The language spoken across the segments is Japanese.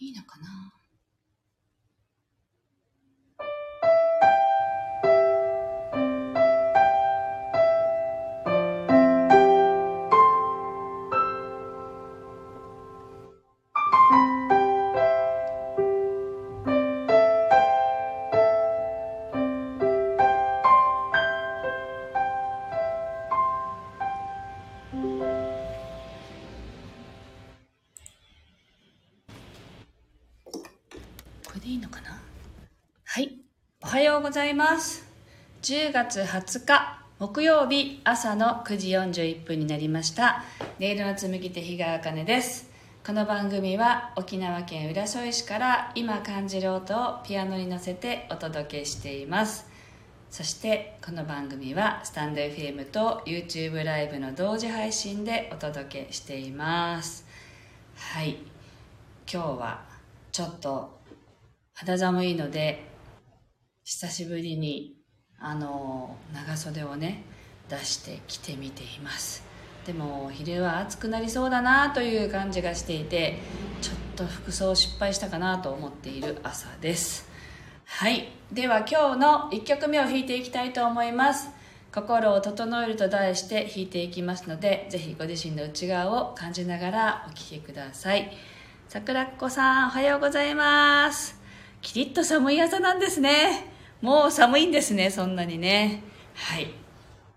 いいのかな？ようございます。10月20日木曜日朝の9時41分になりました。ネイルの紡手日川茜です。この番組は沖縄県浦添市から今感じる音をピアノに乗せてお届けしています。そしてこの番組はスタンド FM と YouTube ライブの同時配信でお届けしています。はい。今日はちょっと肌寒いので久しぶりにあの長袖をね出して着てみています。でも昼は暑くなりそうだなという感じがしていてちょっと服装失敗したかなと思っている朝です。はい。では今日の1曲目を弾いていきたいと思います。心を整えると題して弾いていきますのでぜひご自身の内側を感じながらお聴きください。桜子さんおはようございます。キリッと寒い朝なんですね。もう寒いんですねそんなにね。はい。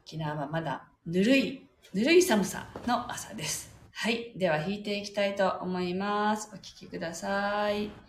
沖縄はまだぬるいぬるい寒さの朝です。はい。では弾いていきたいと思います。お聴きください「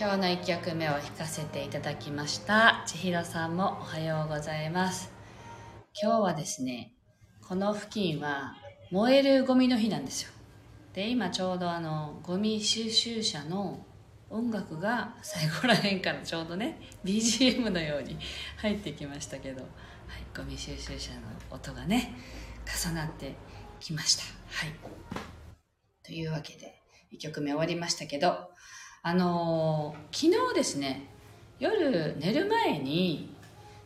今日の1曲目を弾かせていただきました。千尋さんもおはようございます。今日はですねこの付近は燃えるゴミの日なんですよ。で今ちょうどあのゴミ収集車の音楽が最後らへんからちょうどね BGM のように入ってきましたけど、はい、ゴミ収集車の音がね重なってきました。はい。というわけで1曲目終わりましたけどあの、昨日ですね夜寝る前に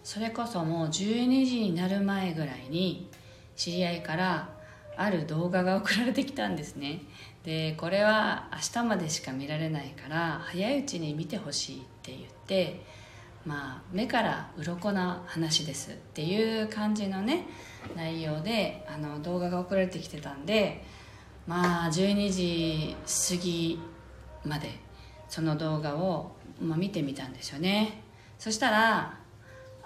それこそもう12時になる前ぐらいに知り合いからある動画が送られてきたんですね。でこれは明日までしか見られないから早いうちに見てほしいって言ってまあ目から鱗な話です。っていう感じのね内容であの動画が送られてきてたんでまあ12時過ぎまでその動画を、まあ、見てみたんですよね。そしたら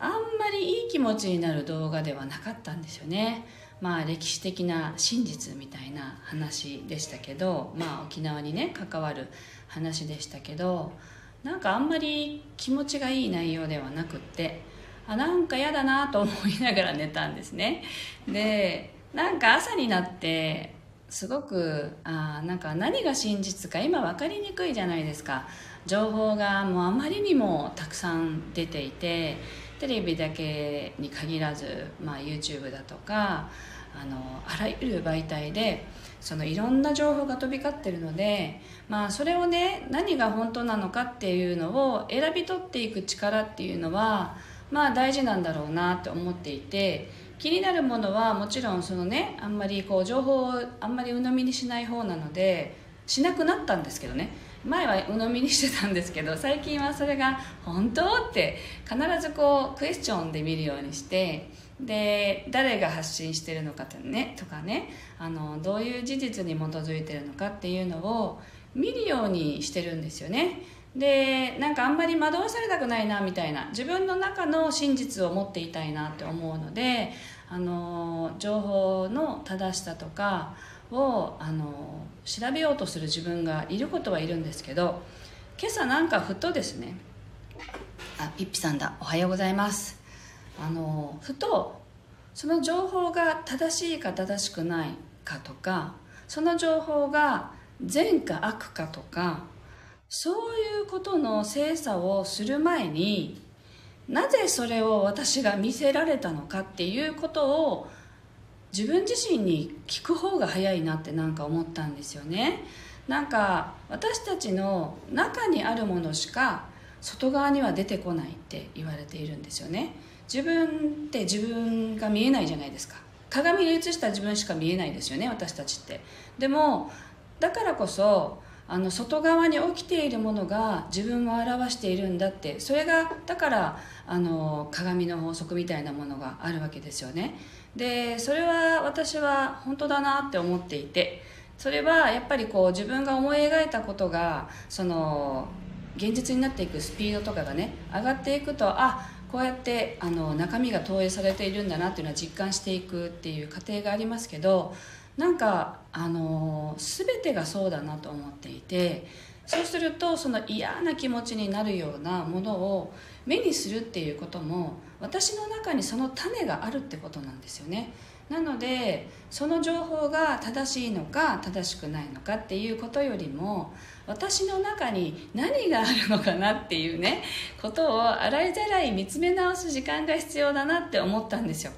あんまりいい気持ちになる動画ではなかったんですよね。まあ歴史的な真実みたいな話でしたけどまあ沖縄にね関わる話でしたけどなんかあんまり気持ちがいい内容ではなくってあなんか嫌だなと思いながら寝たんですね。でなんか朝になってすごくあなんか何が真実か今分かりにくいじゃないですか。情報がもうあまりにもたくさん出ていてテレビだけに限らず、まあ、YouTube だとかあのあらゆる媒体でそのいろんな情報が飛び交ってるので、まあ、それをね何が本当なのかっていうのを選び取っていく力っていうのはまあ大事なんだろうなって思っていて気になるものはもちろんそのねあんまりこう情報をあんまり鵜呑みにしない方なのでしなくなったんですけどね前は鵜呑みにしてたんですけど最近はそれが「本当?」って必ずこうクエスチョンで見るようにしてで誰が発信してるのかと,、ね、とかねあのどういう事実に基づいてるのかっていうのを見るようにしてるんですよねでなんかあんまり惑わされたくないなみたいな自分の中の真実を持っていたいなって思うのであの情報の正しさとかをあの調べようとする自分がいることはいるんですけど今朝なんかふとですねあピッピさんだおはようございます。あのふとその情報が正しいか正しくないかとかその情報が善か悪かとかそういうことの精査をする前になぜそれを私が見せられたのかっていうことを自分自身に聞く方が早いなってなんか思ったんですよね。なんか私たちの中にあるものしか外側には出てこないって言われているんですよね。自分って自分が見えないじゃないですか。鏡に映した自分しか見えないですよね私たちって。でもだからこそあの外側に起きているものが自分を表しているんだってそれがだからあの鏡の法則みたいなものがあるわけですよね。でそれは私は本当だなって思っていてそれはやっぱりこう自分が思い描いたことがその現実になっていくスピードとかがね上がっていくとあこうやってあの中身が投影されているんだなっていうのは実感していくっていう過程がありますけどなんかあの全てがそうだなと思っていてそうするとその嫌な気持ちになるようなものを目にするっていうことも私の中にその種があるってことなんですよね。なのでその情報が正しいのか正しくないのかっていうことよりも私の中に何があるのかなっていうねことを洗いざらい見つめ直す時間が必要だなって思ったんですよ。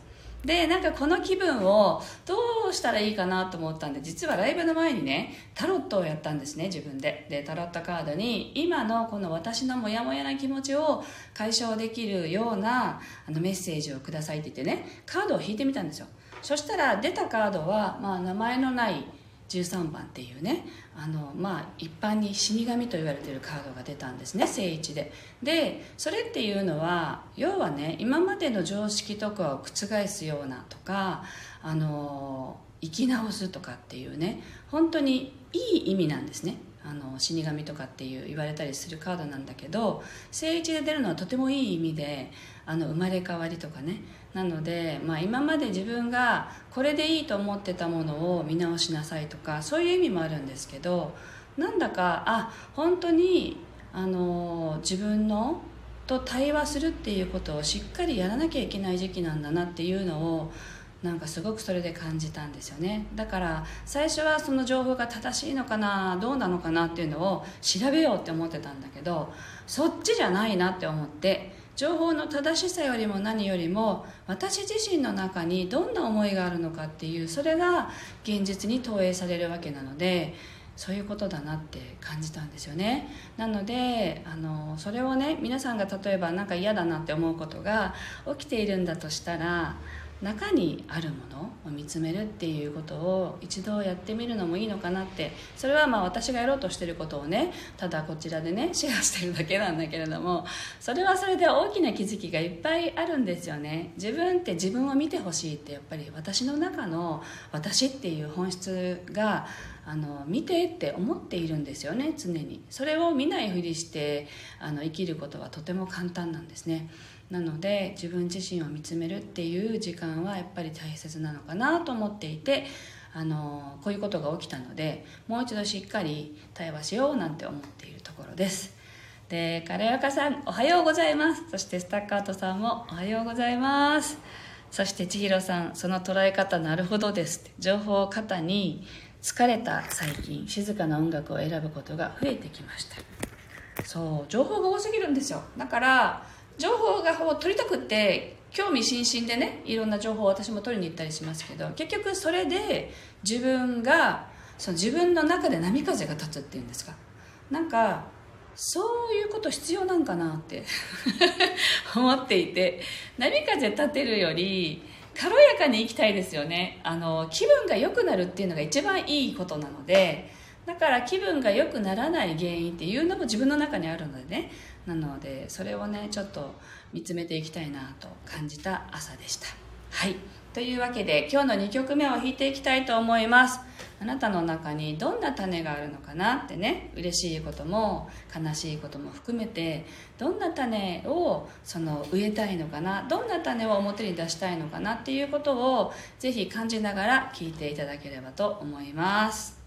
でなんかこの気分をどうしたらいいかなと思ったんで実はライブの前にねタロットをやったんですね自分で。でタロットカードに今のこの私のモヤモヤな気持ちを解消できるようなあのメッセージをくださいって言ってねカードを引いてみたんですよ。そしたら出たカードは、まあ、名前のない13番っていうねあの、まあ、一般に死神と言われてるカードが出たんですね正一で。でそれっていうのは要はね今までの常識とかを覆すようなとかあの生き直すとかっていうね本当にいい意味なんですね。あの死神とかっていう言われたりするカードなんだけど正一で出るのはとてもいい意味であの生まれ変わりとかねなので、まあ、今まで自分がこれでいいと思ってたものを見直しなさいとかそういう意味もあるんですけどなんだかあ本当にあの自分のと対話するっていうことをしっかりやらなきゃいけない時期なんだなっていうのをなんかすごくそれで感じたんですよね。だから最初はその情報が正しいのかなどうなのかなっていうのを調べようって思ってたんだけどそっちじゃないなって思って情報の正しさよりも何よりも私自身の中にどんな思いがあるのかっていうそれが現実に投影されるわけなのでそういうことだなって感じたんですよね。なのであのそれをね皆さんが例えば何か嫌だなって思うことが起きているんだとしたら中にあるものを見つめるっていうことを一度やってみるのもいいのかなって。それはまあ私がやろうとしてることをねただこちらでね シェアしてるだけなんだけれども。それはそれで大きな気づきがいっぱいあるんですよね。自分って自分を見てほしいってやっぱり私の中の私っていう本質があの見てって思っているんですよね常に。それを見ないふりしてあの生きることはとても簡単なんですね。なので自分自身を見つめるっていう時間はやっぱり大切なのかなと思っていてあのこういうことが起きたのでもう一度しっかり対話しようなんて思っているところです。でカレーカさんおはようございます。そしてスタッカートさんもおはようございます。そして千尋さんその捉え方なるほどです情報を肩に疲れた最近静かな音楽を選ぶことが増えてきました。そう情報が多すぎるんですよ。だから情報が取りたくって興味津々でねいろんな情報を私も取りに行ったりしますけど結局それで自分がその自分の中で波風が立つっていうんですか。なんかそういうこと必要なんかなって 思っていて波風立てるより軽やかに生きたいですよね。あの気分が良くなるっていうのが一番いいことなのでだから気分が良くならない原因っていうのも自分の中にあるのでね。なのでそれをねちょっと見つめていきたいなと感じた朝でした。はい。というわけで今日の2曲目を弾いていきたいと思います。あなたの中にどんな種があるのかなってね。嬉しいことも悲しいことも含めてどんな種をその植えたいのかな。どんな種を表に出したいのかなっていうことをぜひ感じながら聞いていただければと思います。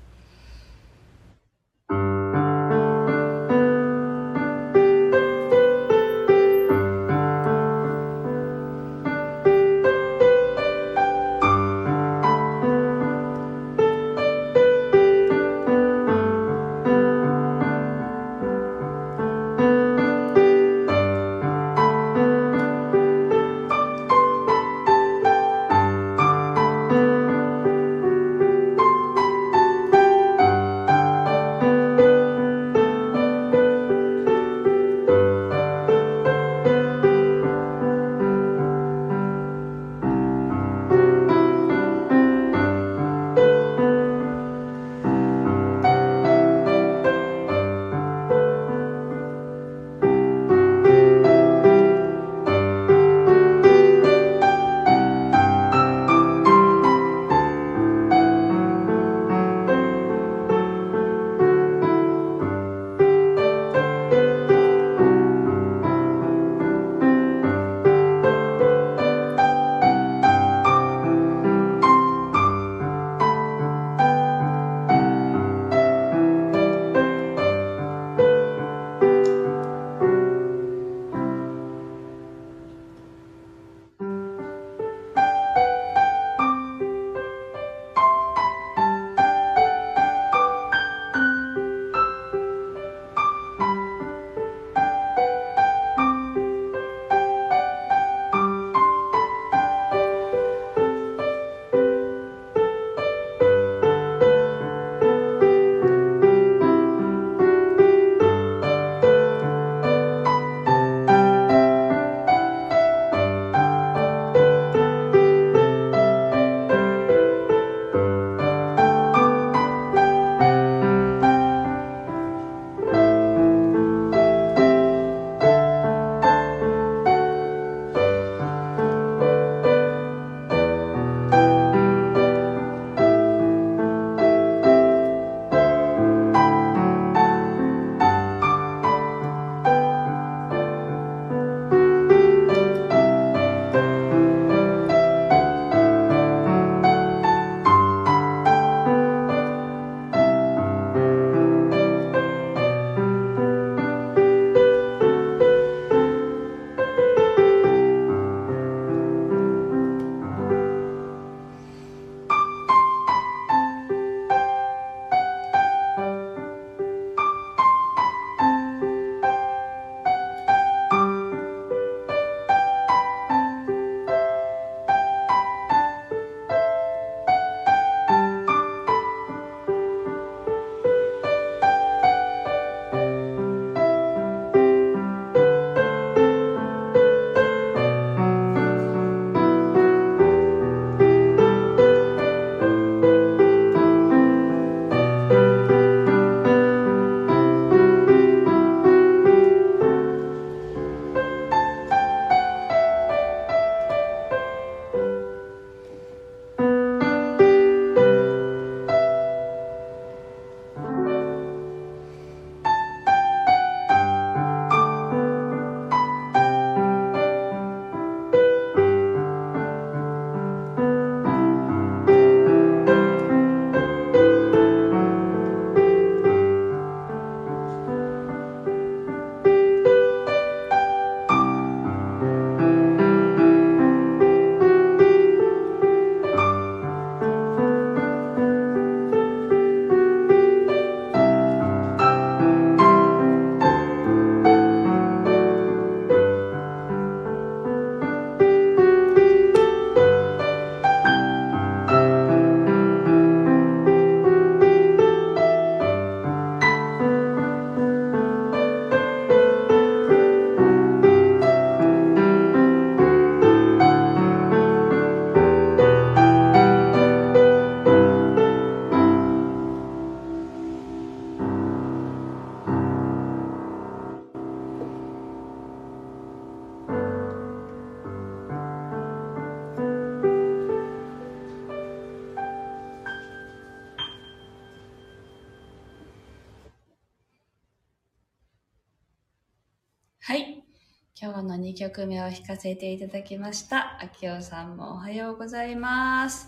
2曲目を弾かせていただきました。あきおさんもおはようございます。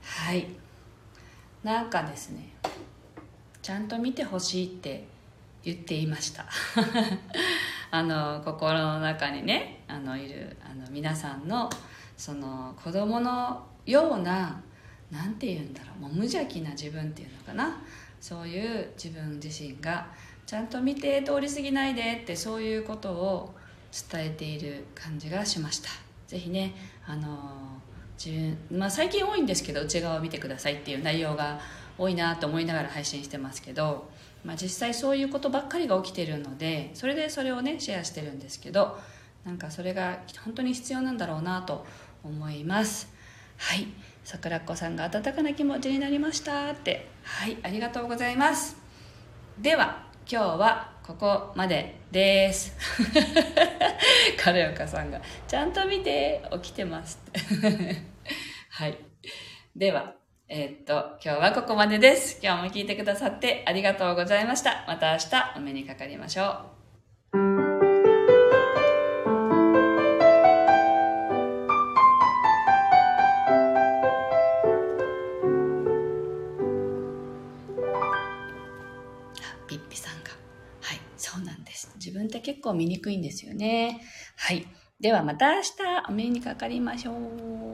はい。なんかですね、ちゃんと見てほしいって言っていました あの心の中にねあのいるあの皆さんのその子供のような何て言うんだろうもう無邪気な自分っていうのかなそういう自分自身がちゃんと見て通り過ぎないでってそういうことを伝えている感じがしました。是非ねあの自分、まあ、最近多いんですけど内側を見てくださいっていう内容が多いなと思いながら配信してますけど、まあ、実際そういうことばっかりが起きてるのでそれでそれをねシェアしてるんですけどなんかそれが本当に必要なんだろうなと思います。はい。桜子さんが温かな気持ちになりましたって。はい。ありがとうございます。では今日はここまでです。軽岡さんが「ちゃんと見て起きてます」はい。ではえー、っと今日はここまでです。今日も聞いてくださってありがとうございました。また明日お目にかかりましょう。構見にくいんですよね。はい。ではまた明日お目にかかりましょう。